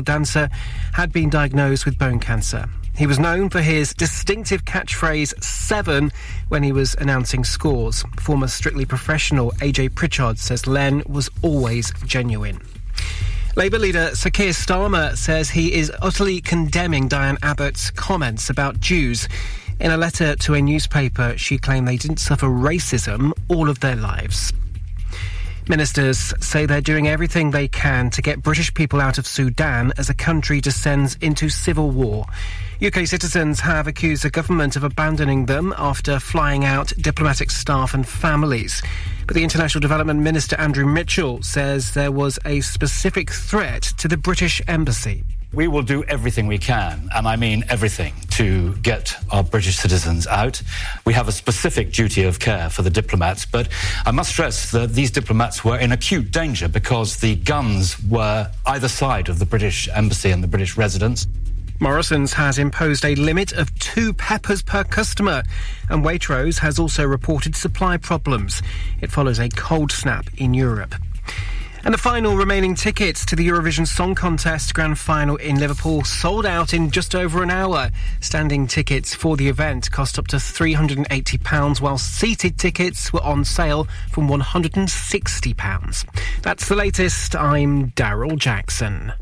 dancer had been diagnosed with bone cancer. He was known for his distinctive catchphrase seven when he was announcing scores. Former Strictly Professional AJ Pritchard says Len was always genuine. Labour leader Sir Keir Starmer says he is utterly condemning Diane Abbott's comments about Jews. In a letter to a newspaper, she claimed they didn't suffer racism all of their lives. Ministers say they're doing everything they can to get British people out of Sudan as the country descends into civil war. UK citizens have accused the government of abandoning them after flying out diplomatic staff and families. But the International Development Minister Andrew Mitchell says there was a specific threat to the British Embassy. We will do everything we can, and I mean everything, to get our British citizens out. We have a specific duty of care for the diplomats, but I must stress that these diplomats were in acute danger because the guns were either side of the British embassy and the British residents. Morrison's has imposed a limit of two peppers per customer, and Waitrose has also reported supply problems. It follows a cold snap in Europe. And the final remaining tickets to the Eurovision Song Contest Grand Final in Liverpool sold out in just over an hour. Standing tickets for the event cost up to £380, while seated tickets were on sale from £160. That's the latest. I'm Daryl Jackson.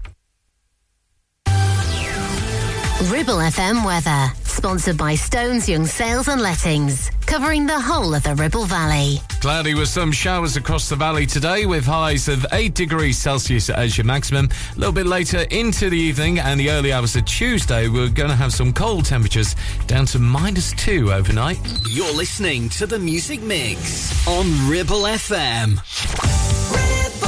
Ribble FM weather, sponsored by Stones Young Sales and Lettings, covering the whole of the Ribble Valley. Cloudy with some showers across the valley today, with highs of 8 degrees Celsius as your maximum. A little bit later into the evening and the early hours of Tuesday, we're going to have some cold temperatures down to minus 2 overnight. You're listening to the Music Mix on Ribble FM. on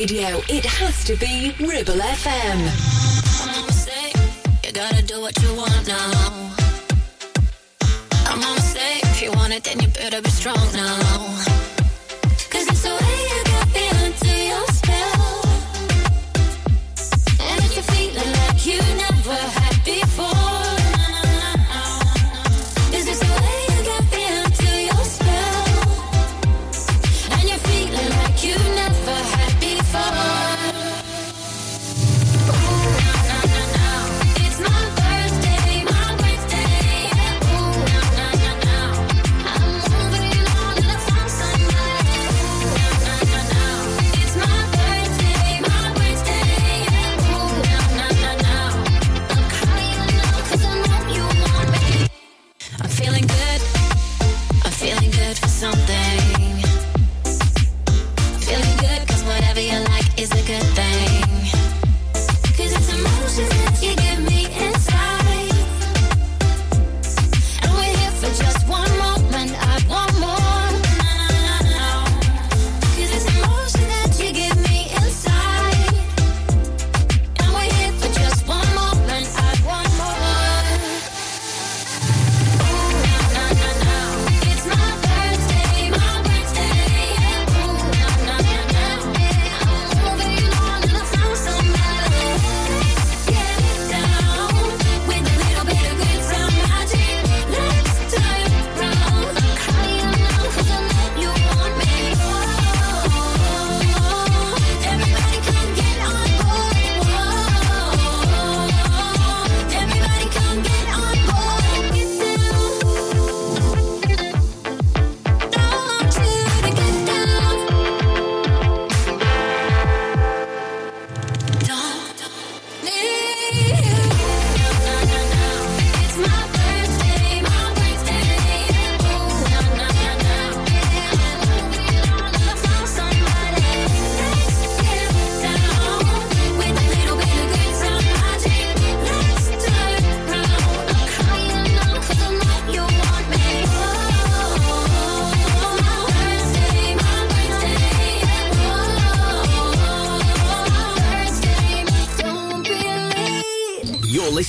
radio, it has to be Ribble FM. You gotta do what you want now. I'm gonna say, if you want it, then you better be strong now.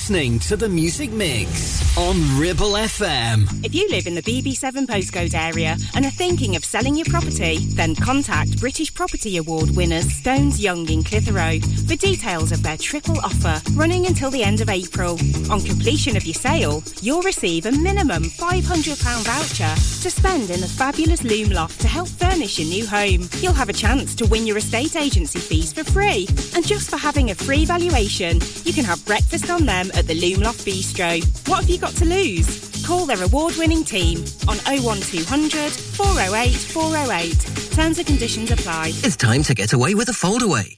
Listening to the Music Mix on Ribble FM. If you live in the BB7 postcode area and are thinking of selling your property, then contact British Property Award winners Stones Young in Clitheroe for details of their triple offer running until the end of April. On completion of your sale, you'll receive a minimum £500 voucher to spend in the fabulous Loom Loft to help furnish your new home. You'll have a chance to win your estate agency fees for free. And just for having a free valuation, you can have breakfast on them at the Loom Loft Bistro. What have you got to lose? Call their award-winning team on 01200 408 408. Terms and conditions apply. It's time to get away with a foldaway.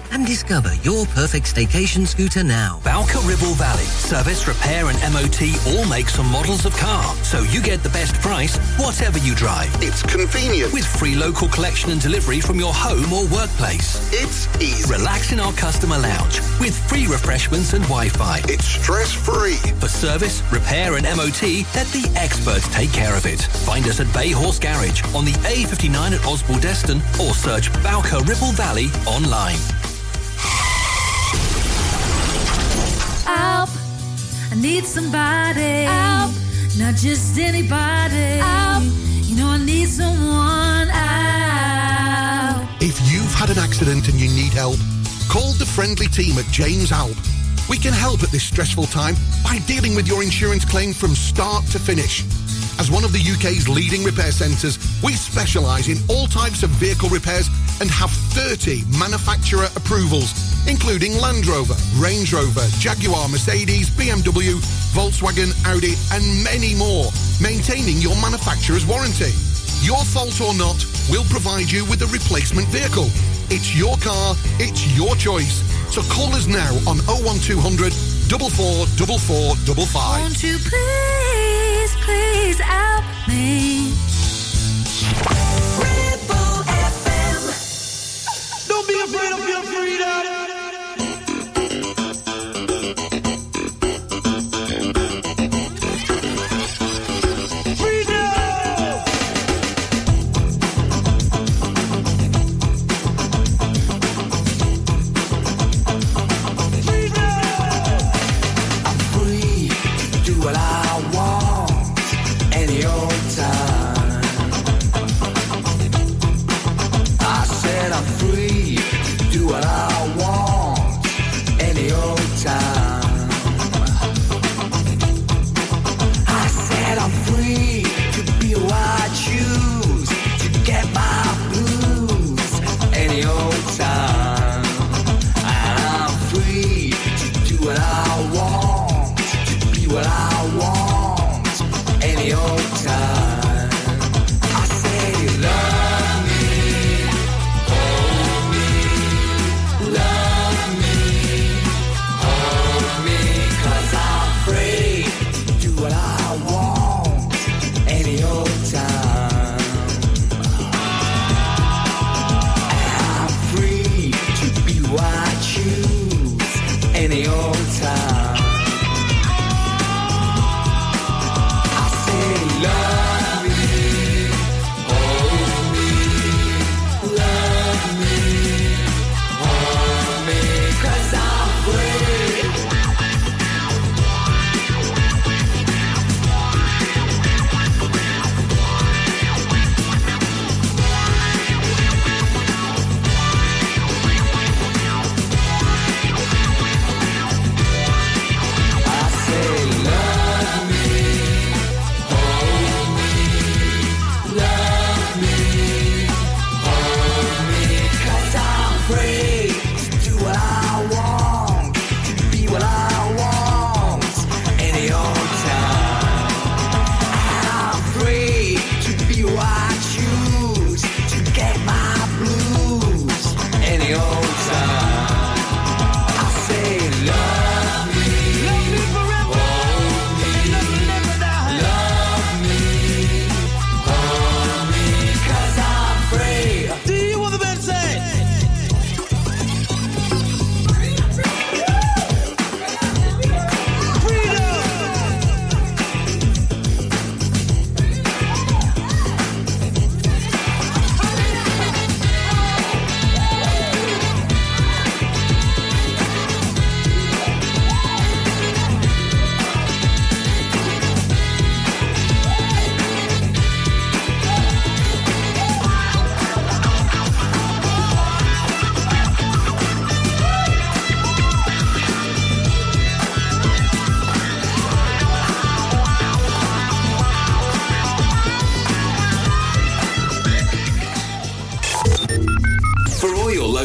and discover your perfect staycation scooter now. Bowker Ribble Valley. Service, repair and MOT all makes and models of car. So you get the best price, whatever you drive. It's convenient. With free local collection and delivery from your home or workplace. It's easy. Relax in our customer lounge with free refreshments and Wi-Fi. It's stress-free. For service, repair and MOT, let the experts take care of it. Find us at Bay Horse Garage on the A59 at Osbaldeston or search Bowker Ribble Valley online. Help! I need somebody. Help! Not just anybody. Help! You know I need someone. Help! If you've had an accident and you need help, call the friendly team at James Alp. We can help at this stressful time by dealing with your insurance claim from start to finish. As one of the UK's leading repair centres, we specialise in all types of vehicle repairs and have 30 manufacturer approvals, including Land Rover, Range Rover, Jaguar, Mercedes, BMW, Volkswagen, Audi, and many more, maintaining your manufacturer's warranty. Your fault or not, we'll provide you with a replacement vehicle. It's your car, it's your choice. So call us now on 01200 444455. Won't you please, please help me? Don't be afraid of your freedom.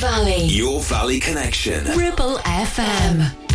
Valley. Your Valley Connection. Ribble FM.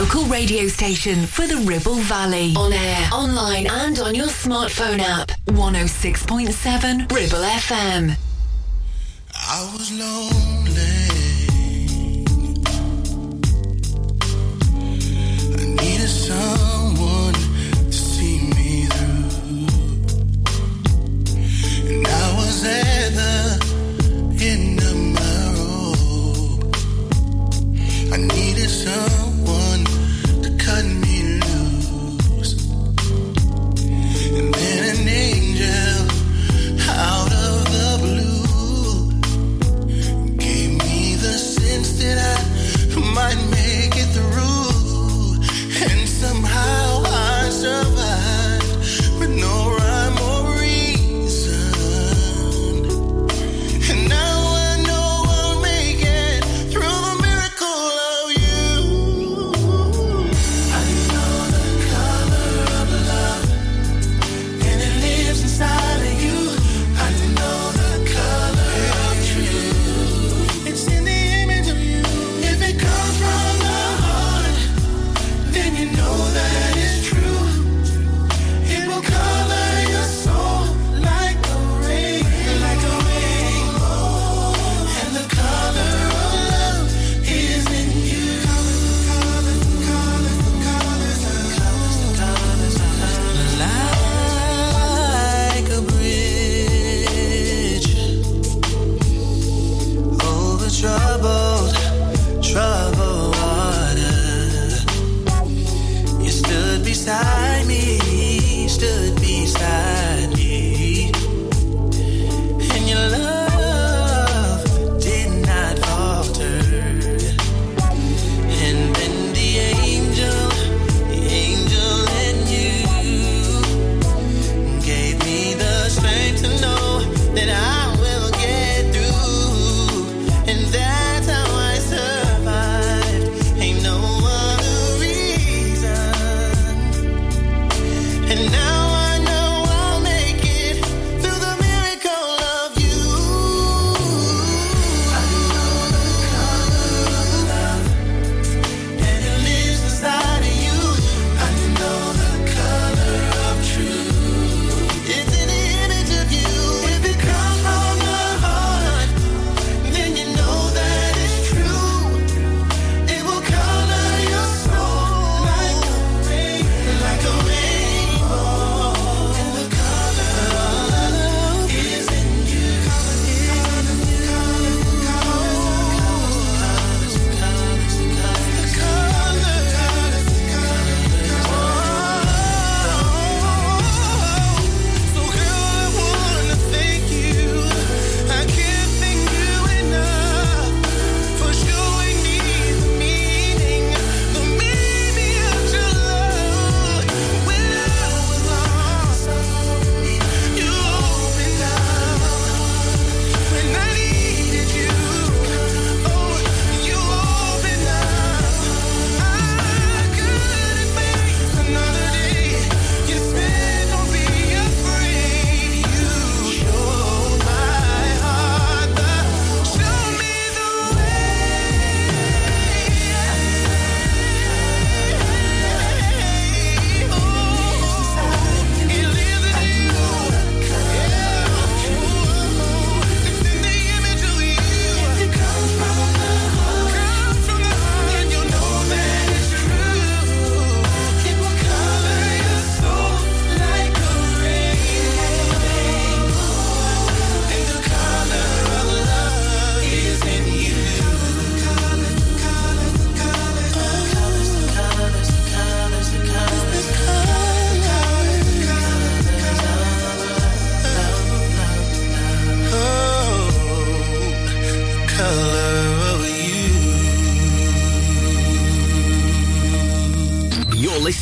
local radio station for the Ribble Valley. On air, online, and on your smartphone app. 106.7 Ribble FM. I was lonely.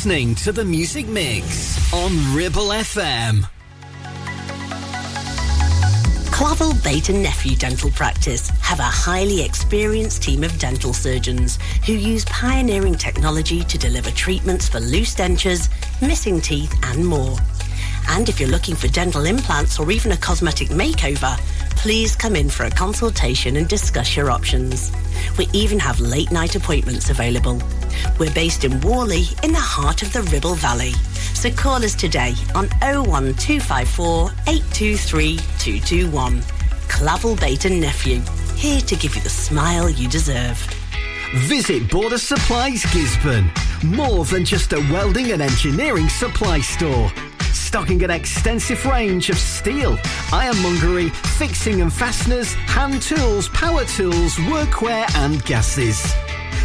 Listening to the Music Mix on Ribble FM. Clavel Bait and Nephew Dental Practice have a highly experienced team of dental surgeons who use pioneering technology to deliver treatments for loose dentures, missing teeth, and more. And if you're looking for dental implants or even a cosmetic makeover, please come in for a consultation and discuss your options. We even have late night appointments available. We're based in Whalley in the heart of the Ribble Valley. So call us today on 01254 823 221. Clavel Bait and Nephew, here to give you the smile you deserve. Visit Border Supplies Gisburn. More than just a welding and engineering supply store. Stocking an extensive range of steel, ironmongery, fixing and fasteners, hand tools, power tools, workwear and gases.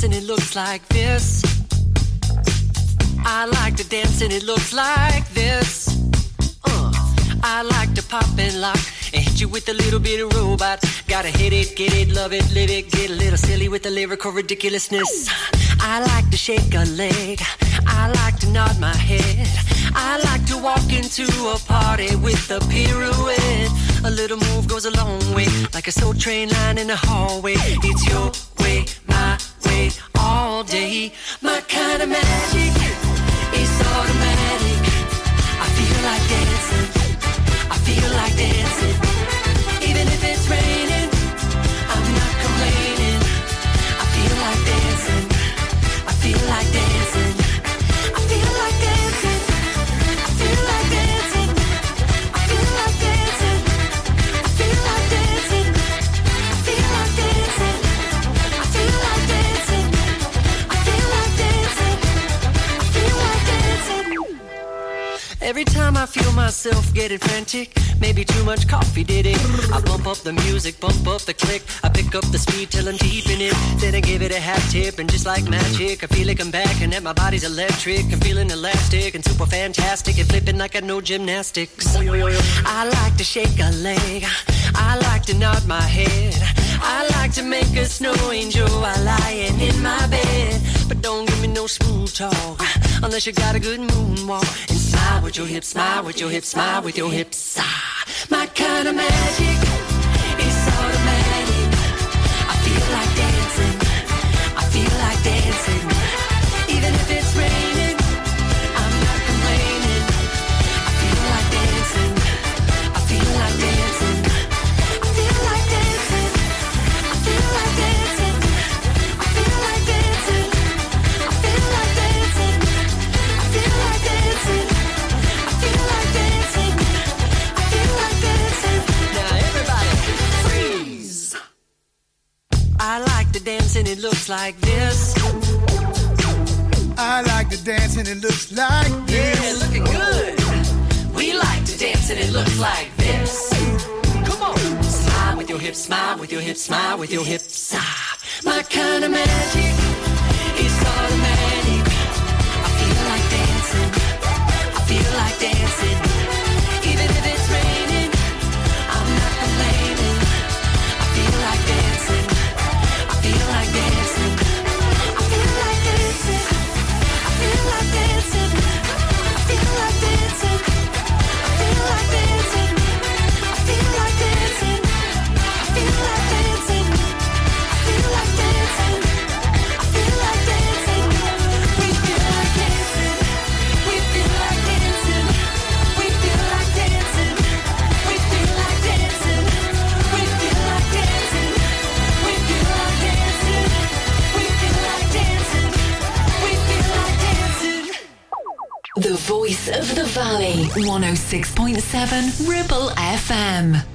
Dance and it looks like this. I like to dance and it looks like this. Uh, I like to pop and lock and hit you with a little bit of robot. Gotta hit it, get it, love it, live it, get a little silly with the lyrical ridiculousness. I like to shake a leg. I like to nod my head. I like to walk into a party with a pirouette. A little move goes a long way, like a soul train line in the hallway. It's your way, way, all day. My kind of magic is automatic. I feel like dancing. I feel like dancing. I feel myself getting frantic, maybe too much coffee did it. I bump up the music, bump up the click. I pick up the speed till I'm deep in it. Then I give it a half tip, and just like magic, I feel like I'm back and that my body's electric. I'm feeling elastic and super fantastic and flipping like I know gymnastics. I like to shake a leg. I like to nod my head. I like to make a snow angel while lying in my bed. But don't give me no smooth talk unless you got a good moonwalk. And smile with your hips, smile with your hips, smile with your hips. Ah, my kind of magic to dance and it looks like this. I like to dance and it looks like this. Yeah, looking good. We like to dance and it looks like this. Come on. Smile with your hips, smile with your hips, smile with your hips. Ah, my kind of magic is automatic. The voice of the valley. 106.7 Ribble FM.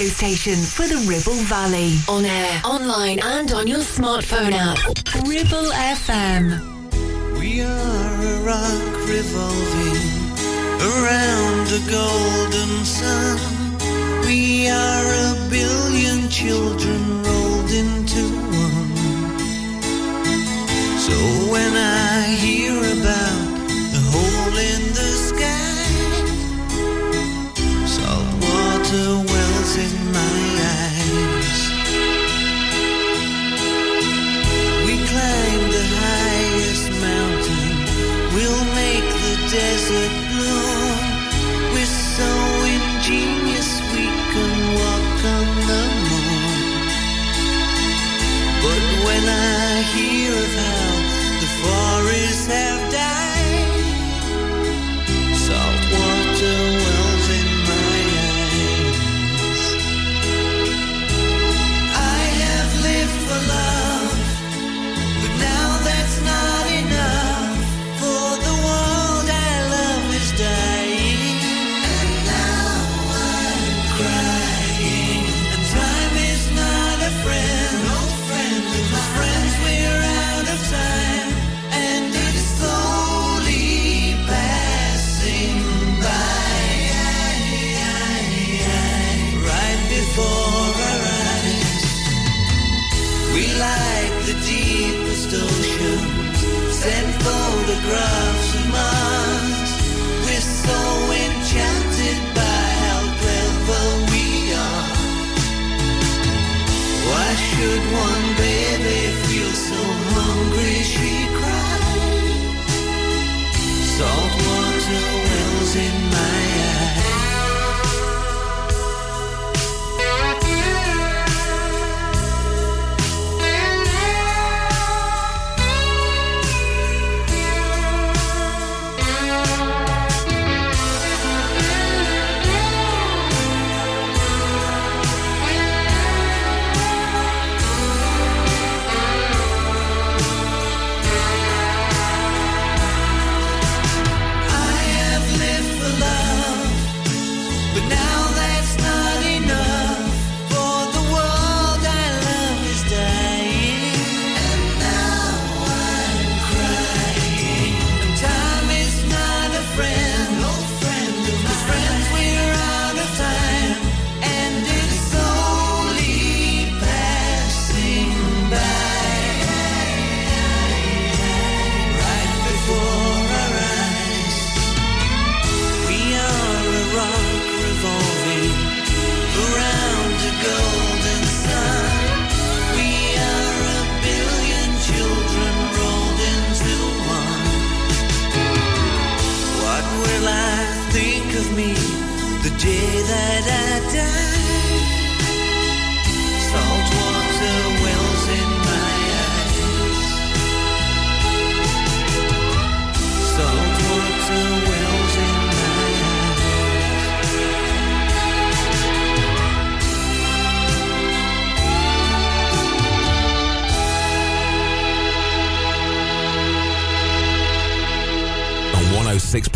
Radio station for the Ribble Valley. On air, online, and on your smartphone app. Ribble FM. We are a rock revolving around a golden sun. We are a billion children rolled into one. So when I hear about the hole in the sky, salt water in my eyes. We climb the highest mountain. We'll make the desert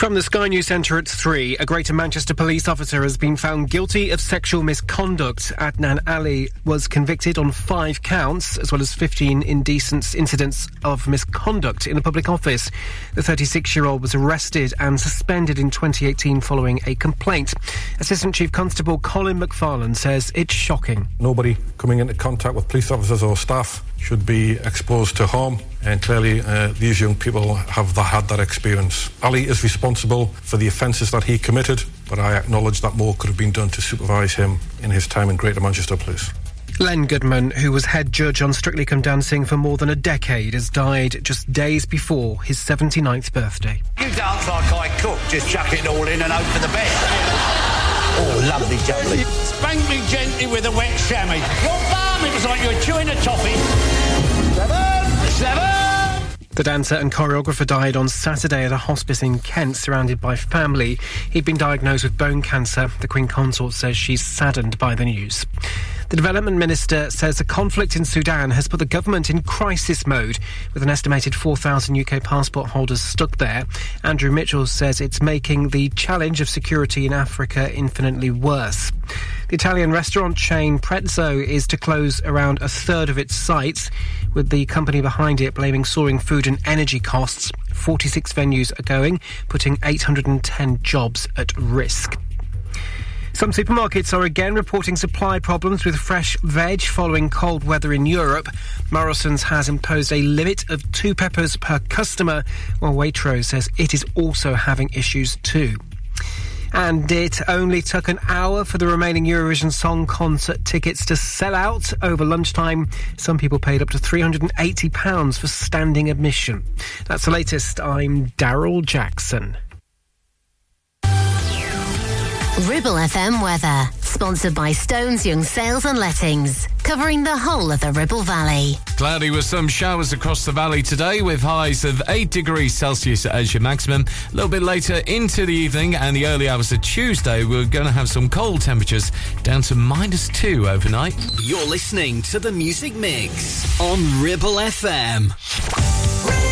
From the Sky News Centre at 3, a Greater Manchester police officer has been found guilty of sexual misconduct. Adnan Ali was convicted on five counts, as well as 15 indecent incidents of misconduct in a public office. The 36 year old was arrested and suspended in 2018 following a complaint. Assistant Chief Constable Colin McFarlane says it's shocking. Nobody coming into contact with police officers or staff should be exposed to harm, and clearly uh, these young people have tha- had that experience. Ali is responsible for the offences that he committed, but I acknowledge that more could have been done to supervise him in his time in Greater Manchester Police. Len Goodman, who was head judge on Strictly Come Dancing for more than a decade, has died just days before his 79th birthday. You dance like I cook, just chuck it all in and hope for the best. Oh, lovely jubbly. Spank me gently with a wet chamois. What balm? It was like you were chewing a toffee. Seven! Seven! The dancer and choreographer died on Saturday at a hospice in Kent, surrounded by family. He'd been diagnosed with bone cancer. The Queen Consort says she's saddened by the news. The development minister says the conflict in Sudan has put the government in crisis mode, with an estimated 4,000 UK passport holders stuck there. Andrew Mitchell says it's making the challenge of security in Africa infinitely worse. The Italian restaurant chain Prezzo is to close around a third of its sites, with the company behind it blaming soaring food and energy costs. 46 venues are going, putting 810 jobs at risk. Some supermarkets are again reporting supply problems with fresh veg following cold weather in Europe. Morrison's has imposed a limit of two peppers per customer, while Waitrose says it is also having issues too. And it only took an hour for the remaining Eurovision Song Contest tickets to sell out over lunchtime. Some people paid up to £380 for standing admission. That's the latest. I'm Daryl Jackson. Ribble FM weather, sponsored by Stones Young Sales and Lettings, covering the whole of the Ribble Valley. Cloudy with some showers across the valley today with highs of 8 degrees Celsius as your maximum. A little bit later into the evening and the early hours of Tuesday, we're going to have some cold temperatures down to minus 2 overnight. You're listening to the Music Mix on Ribble FM.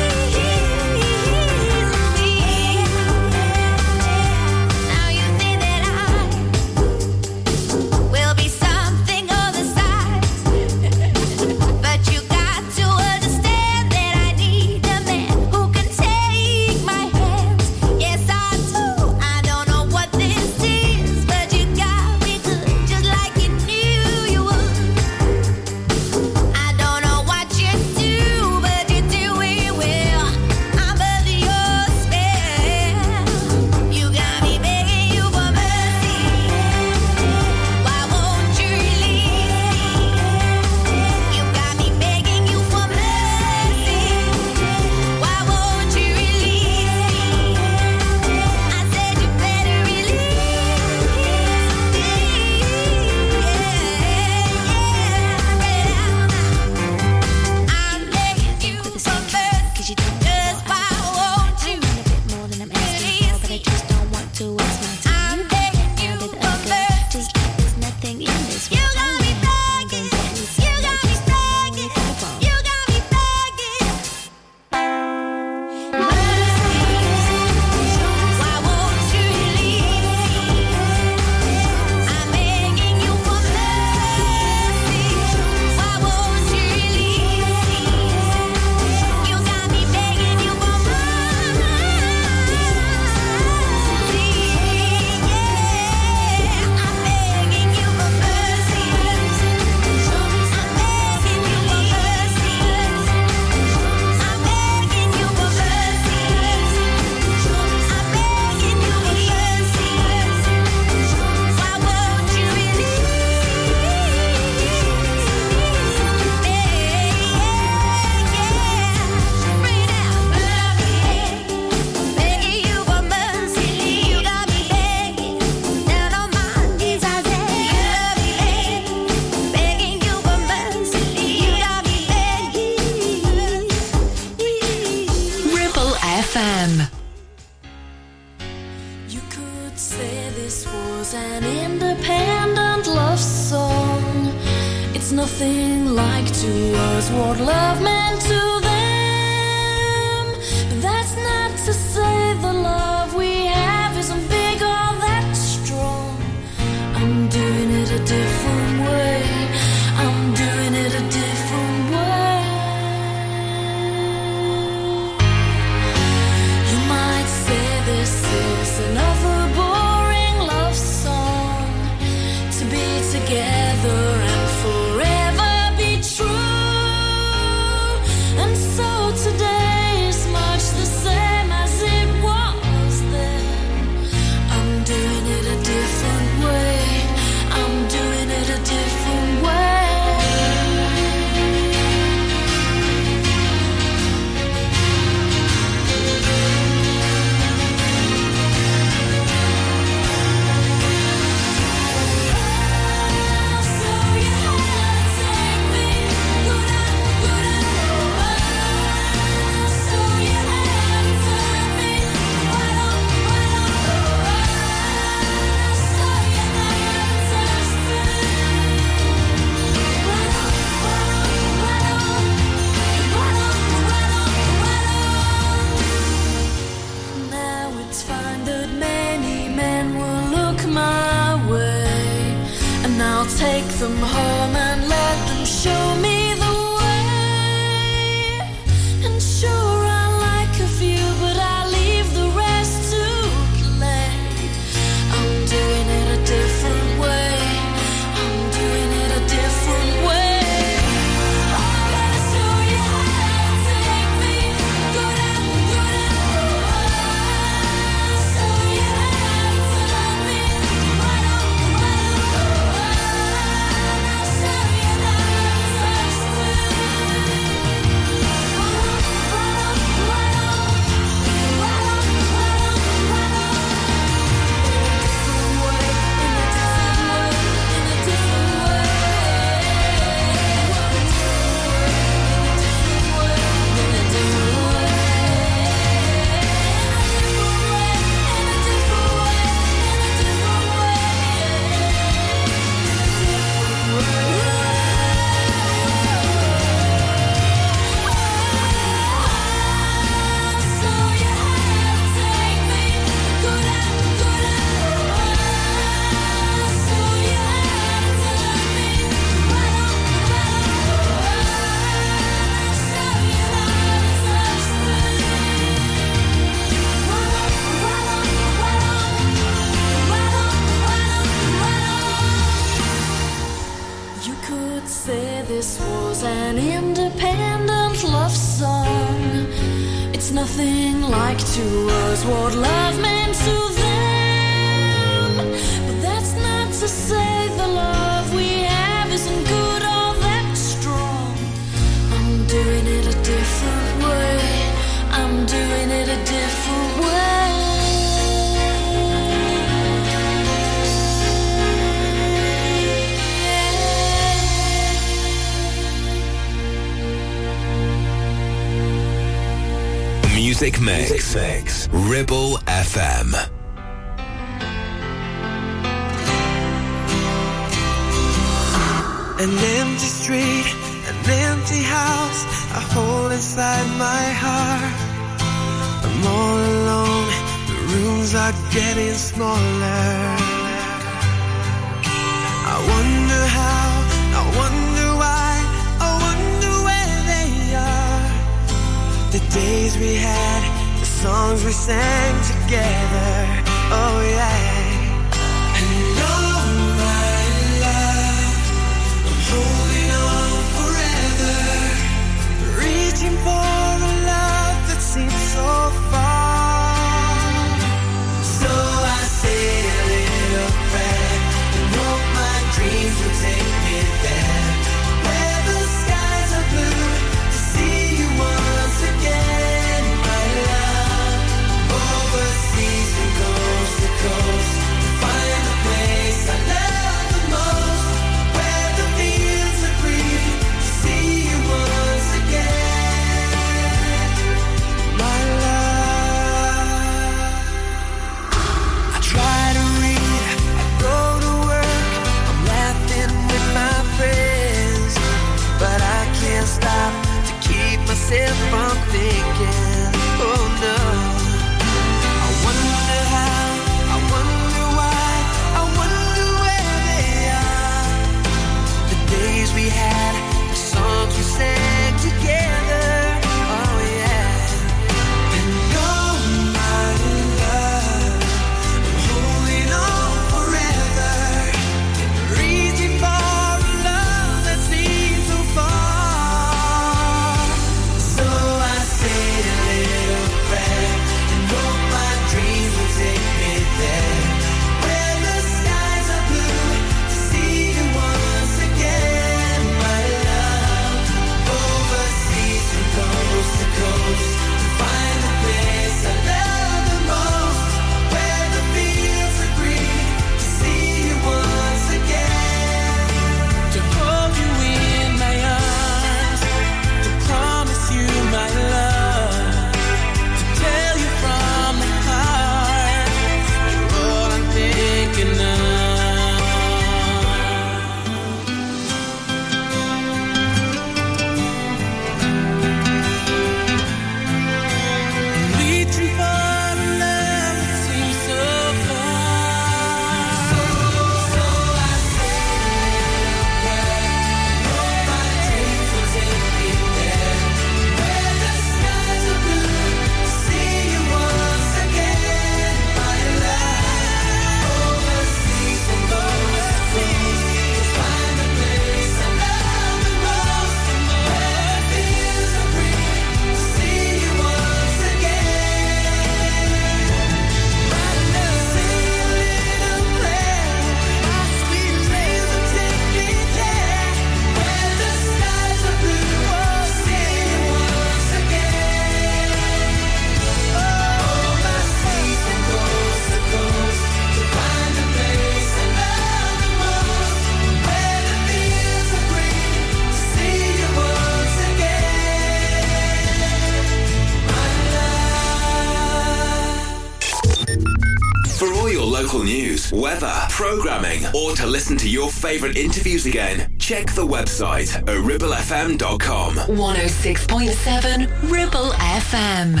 Favourite interviews again, check the website at ribblefm.com. 106.7 Ribble FM.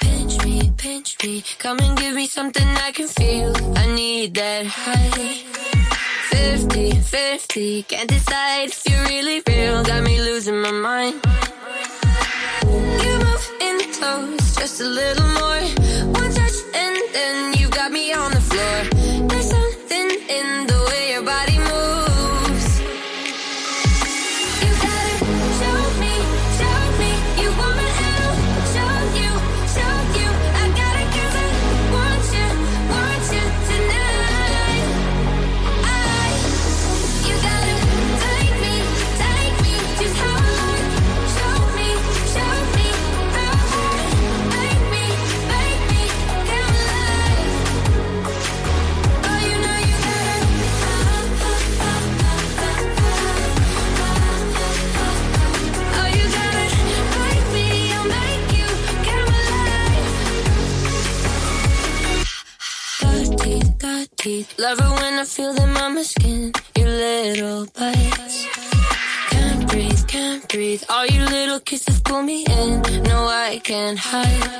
Pinch me, pinch me, come and give me something I can feel. I need that high. 50, 50, can't decide if you're really real. Got me losing my mind. You move in close, just a little more. One touch I can't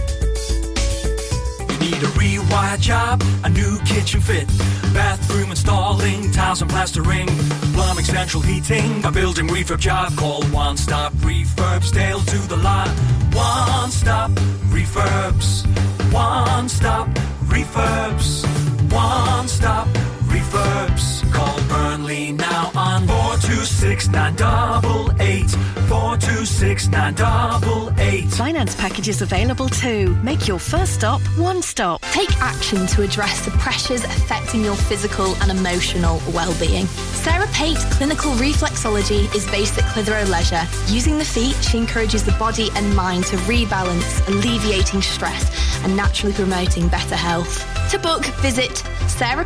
Need a rewire job, a new kitchen fit, bathroom installing, tiles and plastering, plumbing, central heating, a building refurb job. Call One Stop Refurbs, Dale to the lot. One Stop Refurbs, One Stop Refurbs, One Stop Refurbs. Call Burnley now on 426 988 426 988. Finance packages available too. Make your first stop one stop. Take action to address the pressures affecting your physical and emotional well-being. Sarah Pate Clinical Reflexology is based at Clitheroe Leisure. Using the feet, she encourages the body and mind to rebalance, alleviating stress and naturally promoting better health. To book, visit Sarah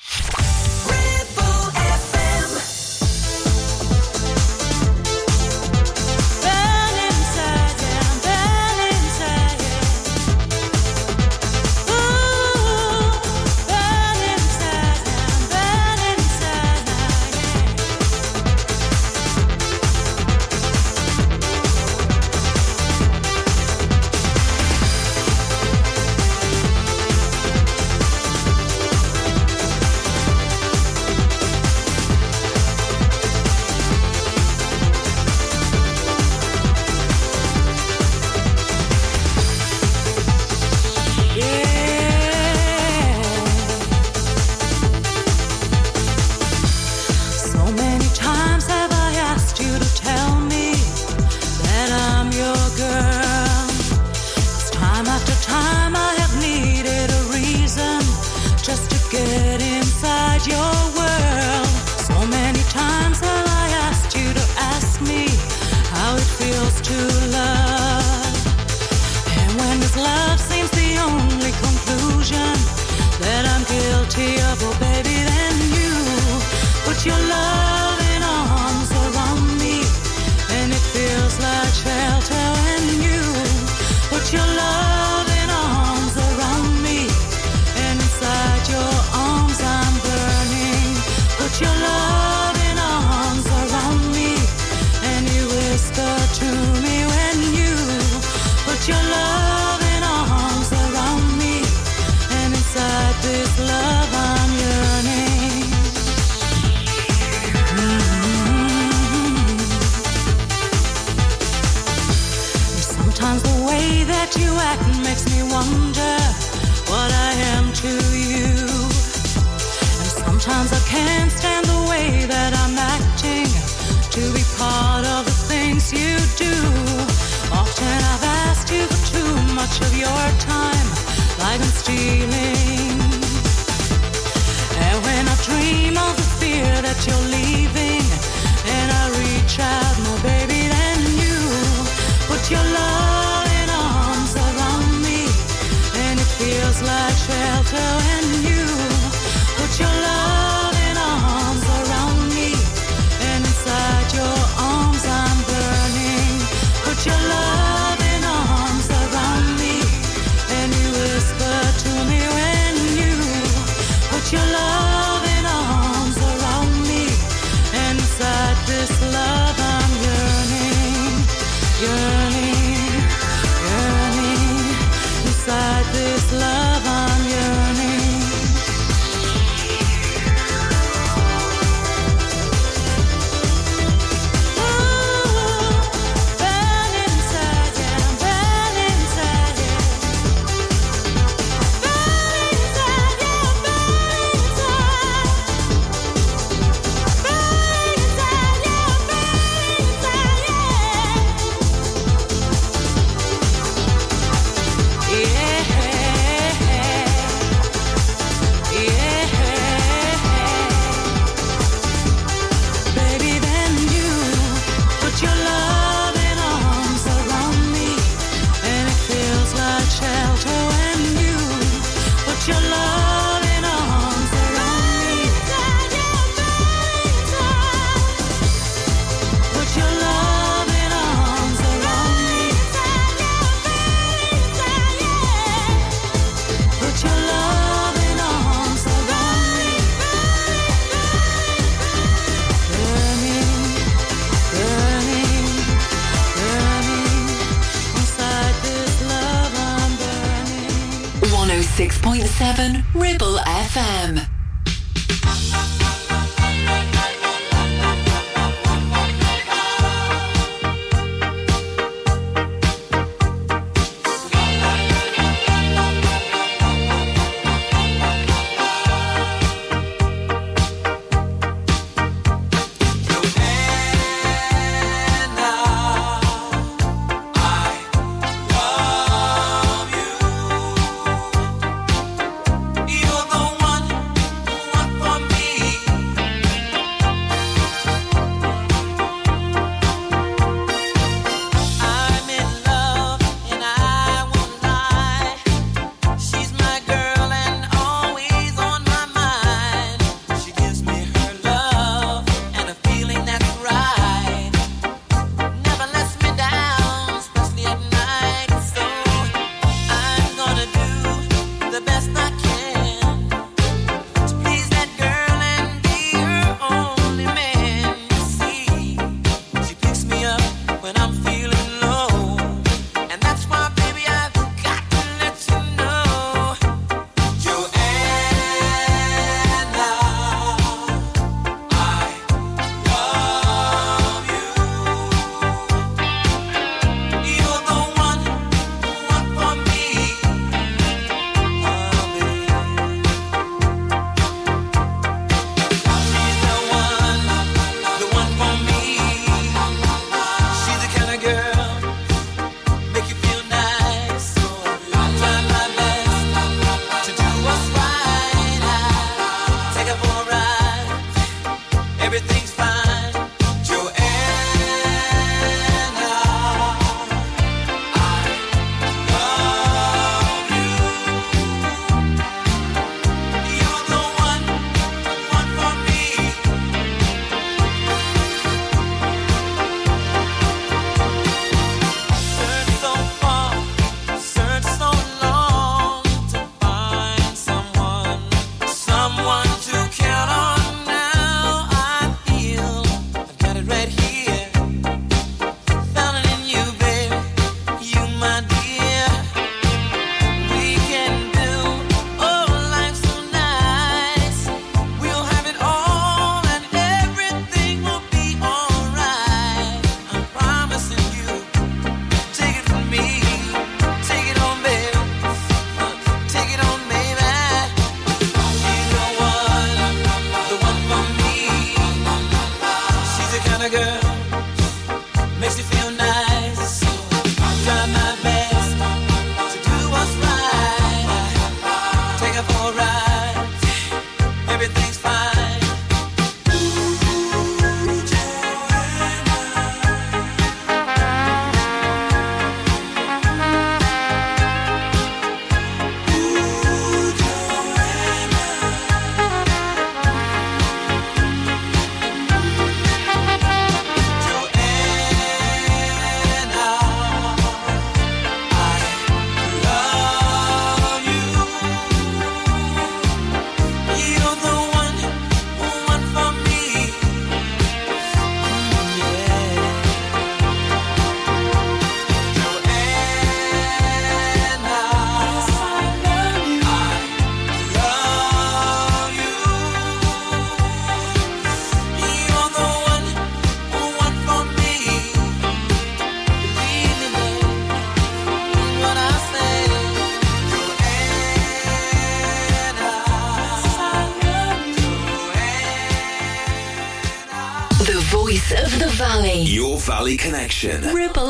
Connection.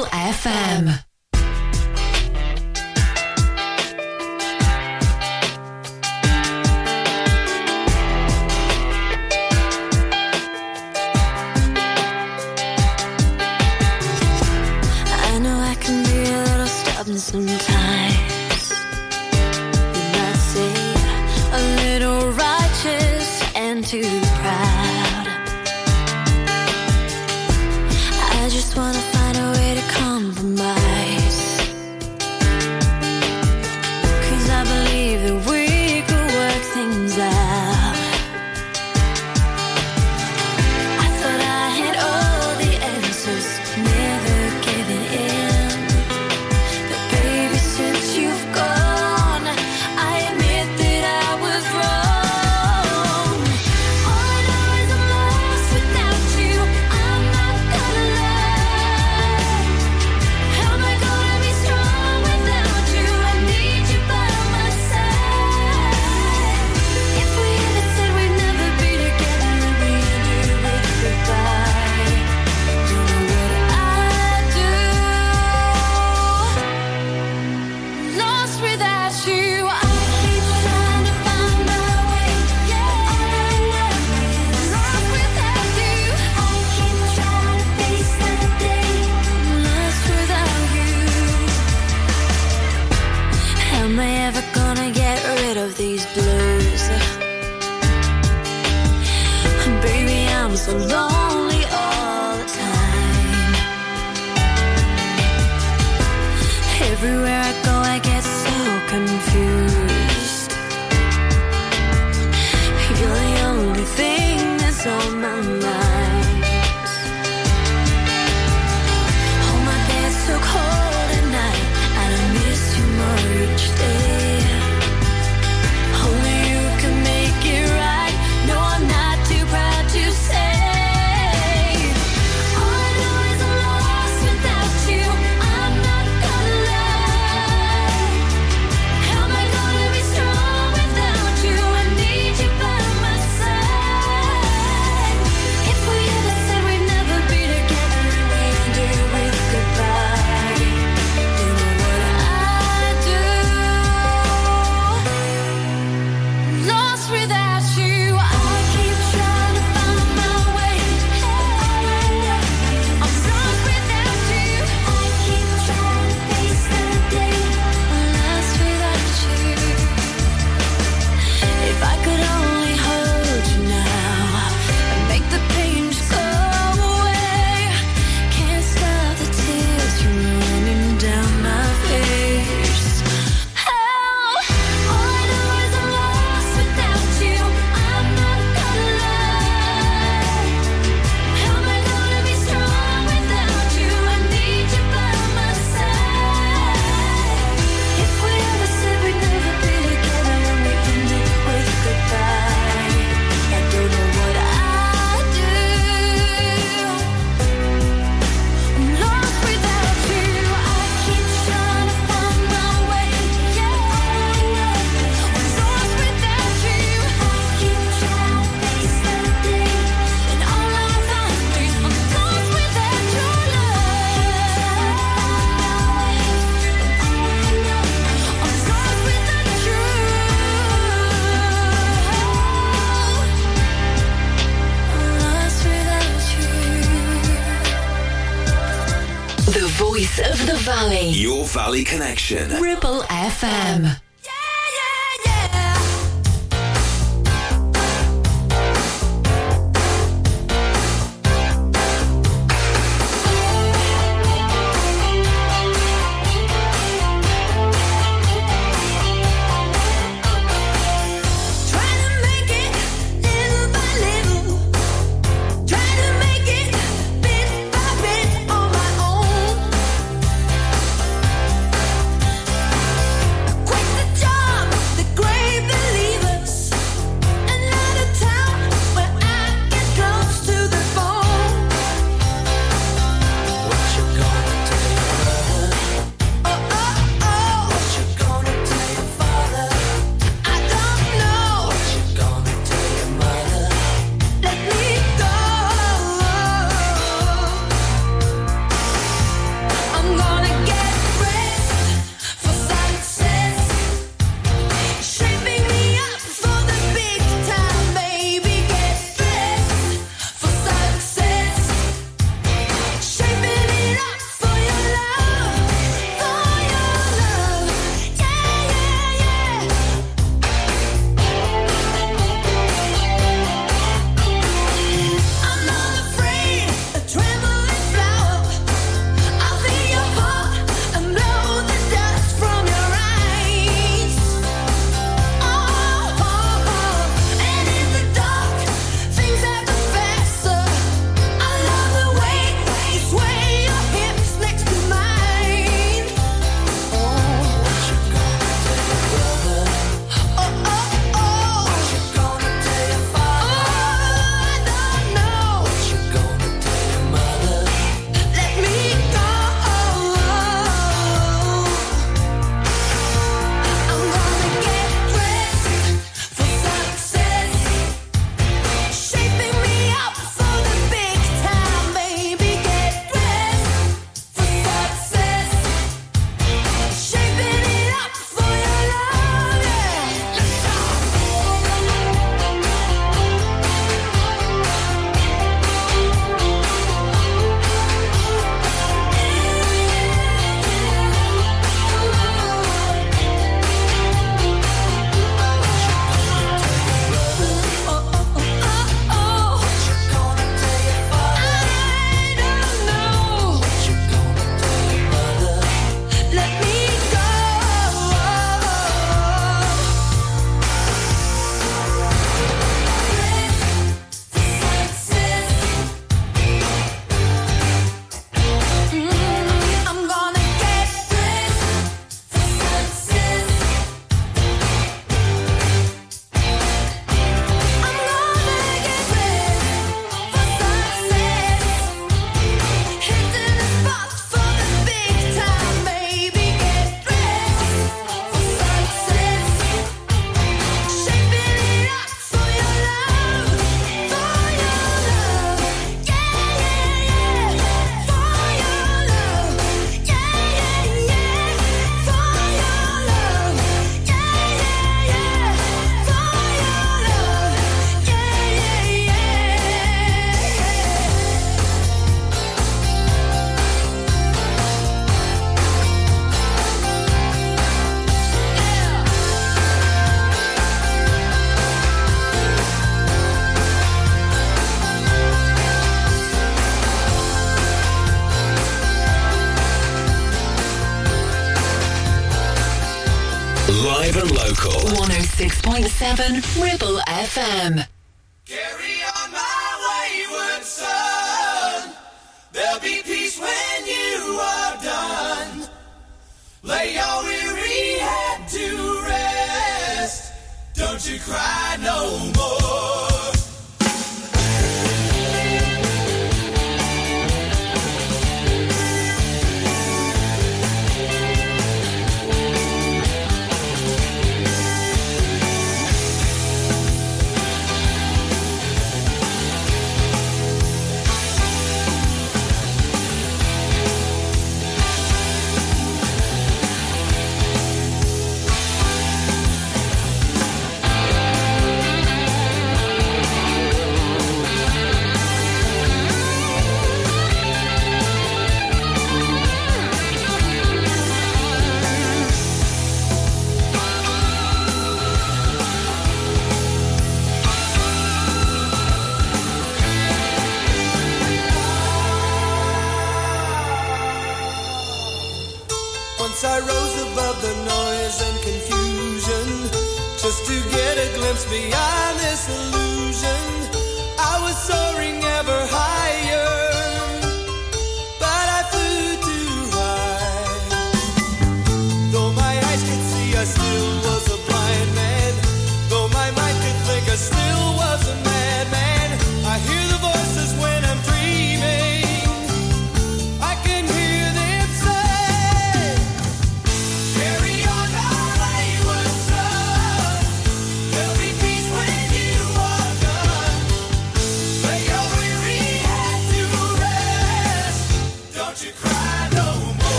106.7 Ribble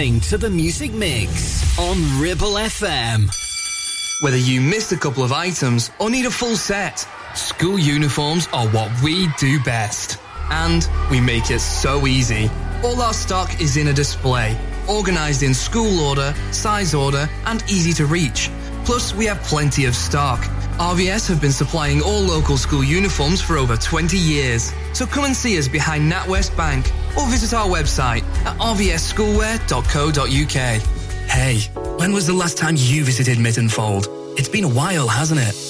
listening to the Music Mix on Ribble FM. Whether you missed a couple of items or need a full set, school uniforms are what we do best. And we make it so easy. All our stock is in a display, organized in school order, size order, and easy to reach. Plus, we have plenty of stock. RVS have been supplying all local school uniforms for over 20 years. So come and see us behind NatWest Bank or visit our website at rvsschoolwear.co.uk. Hey, when was the last time you visited Mytton Fold? It's been a while, hasn't it?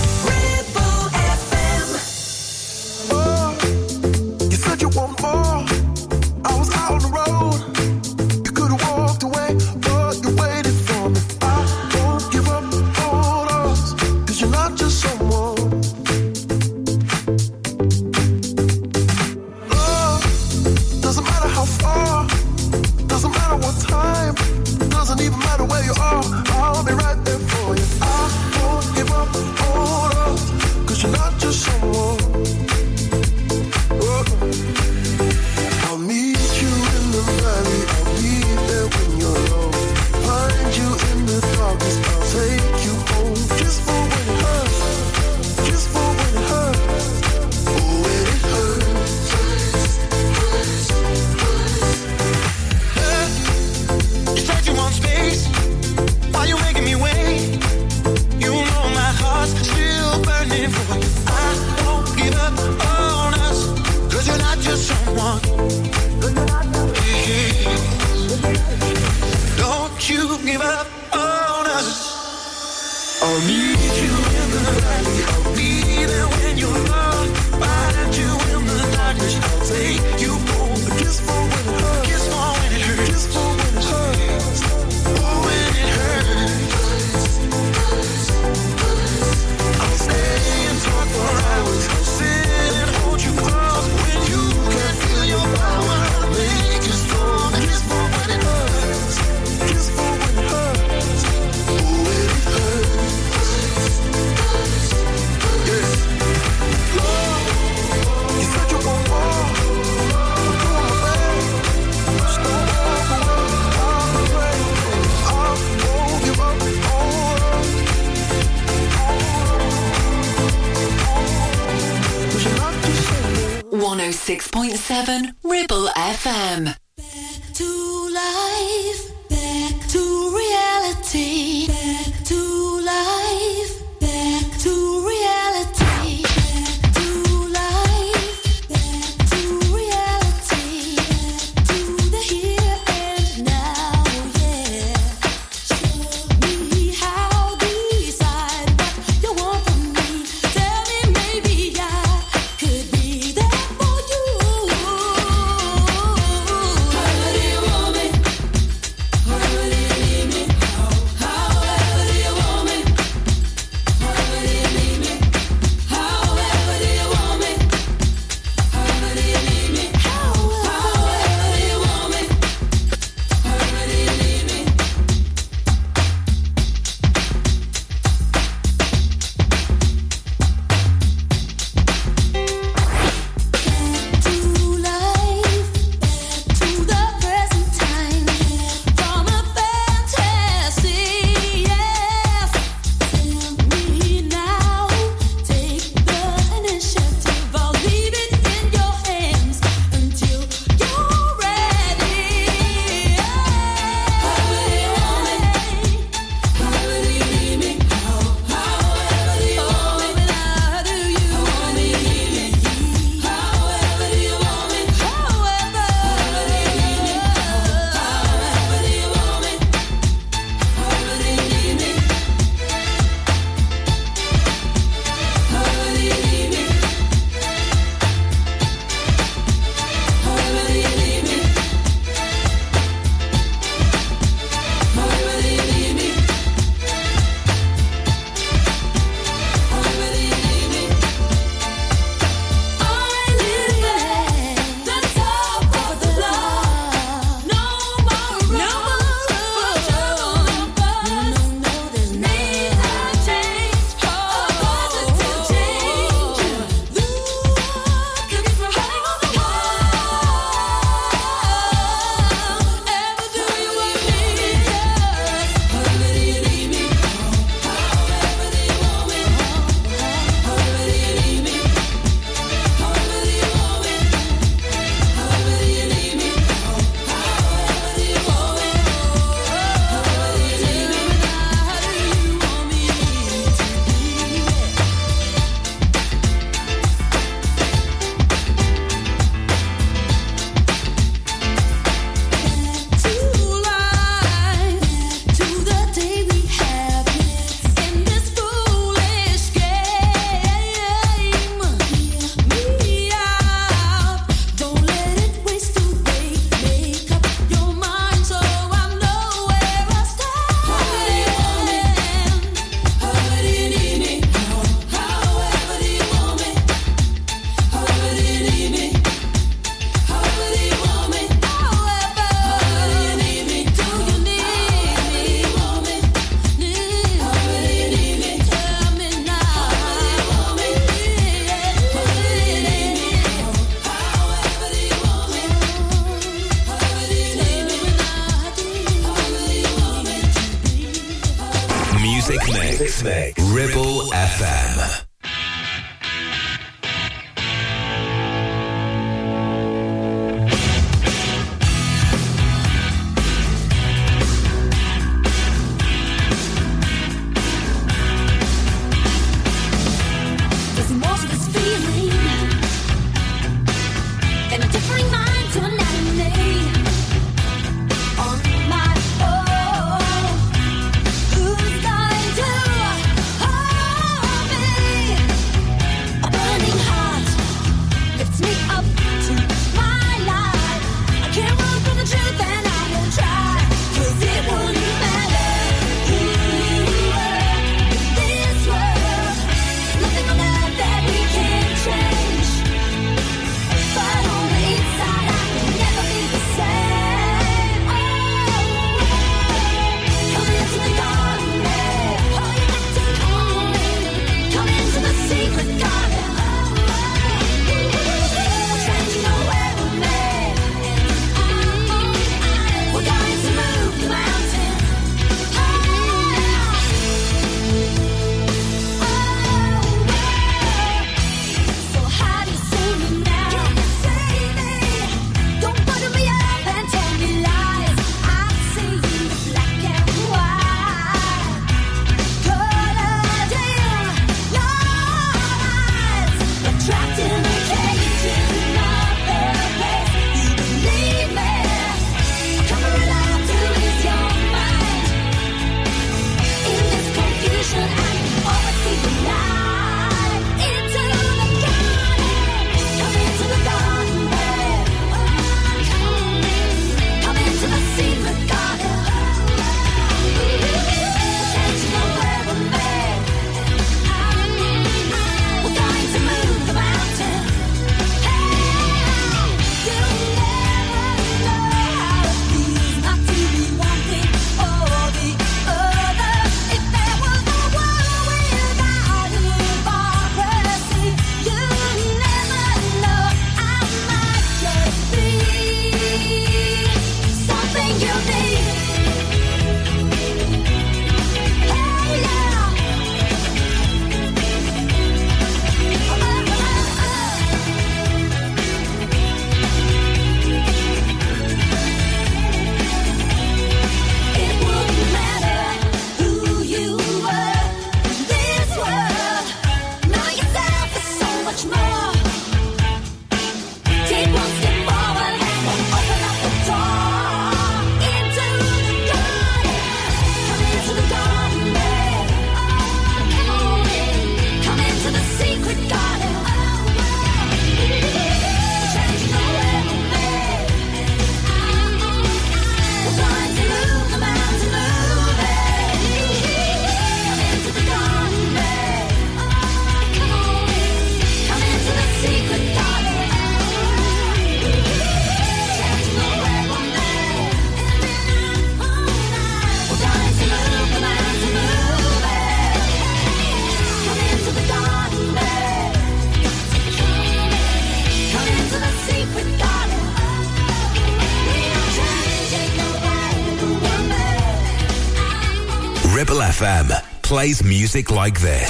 music like this.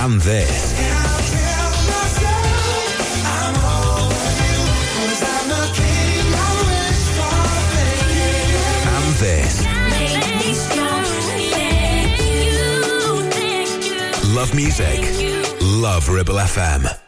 and this. And this. Love music. Love Ribble FM.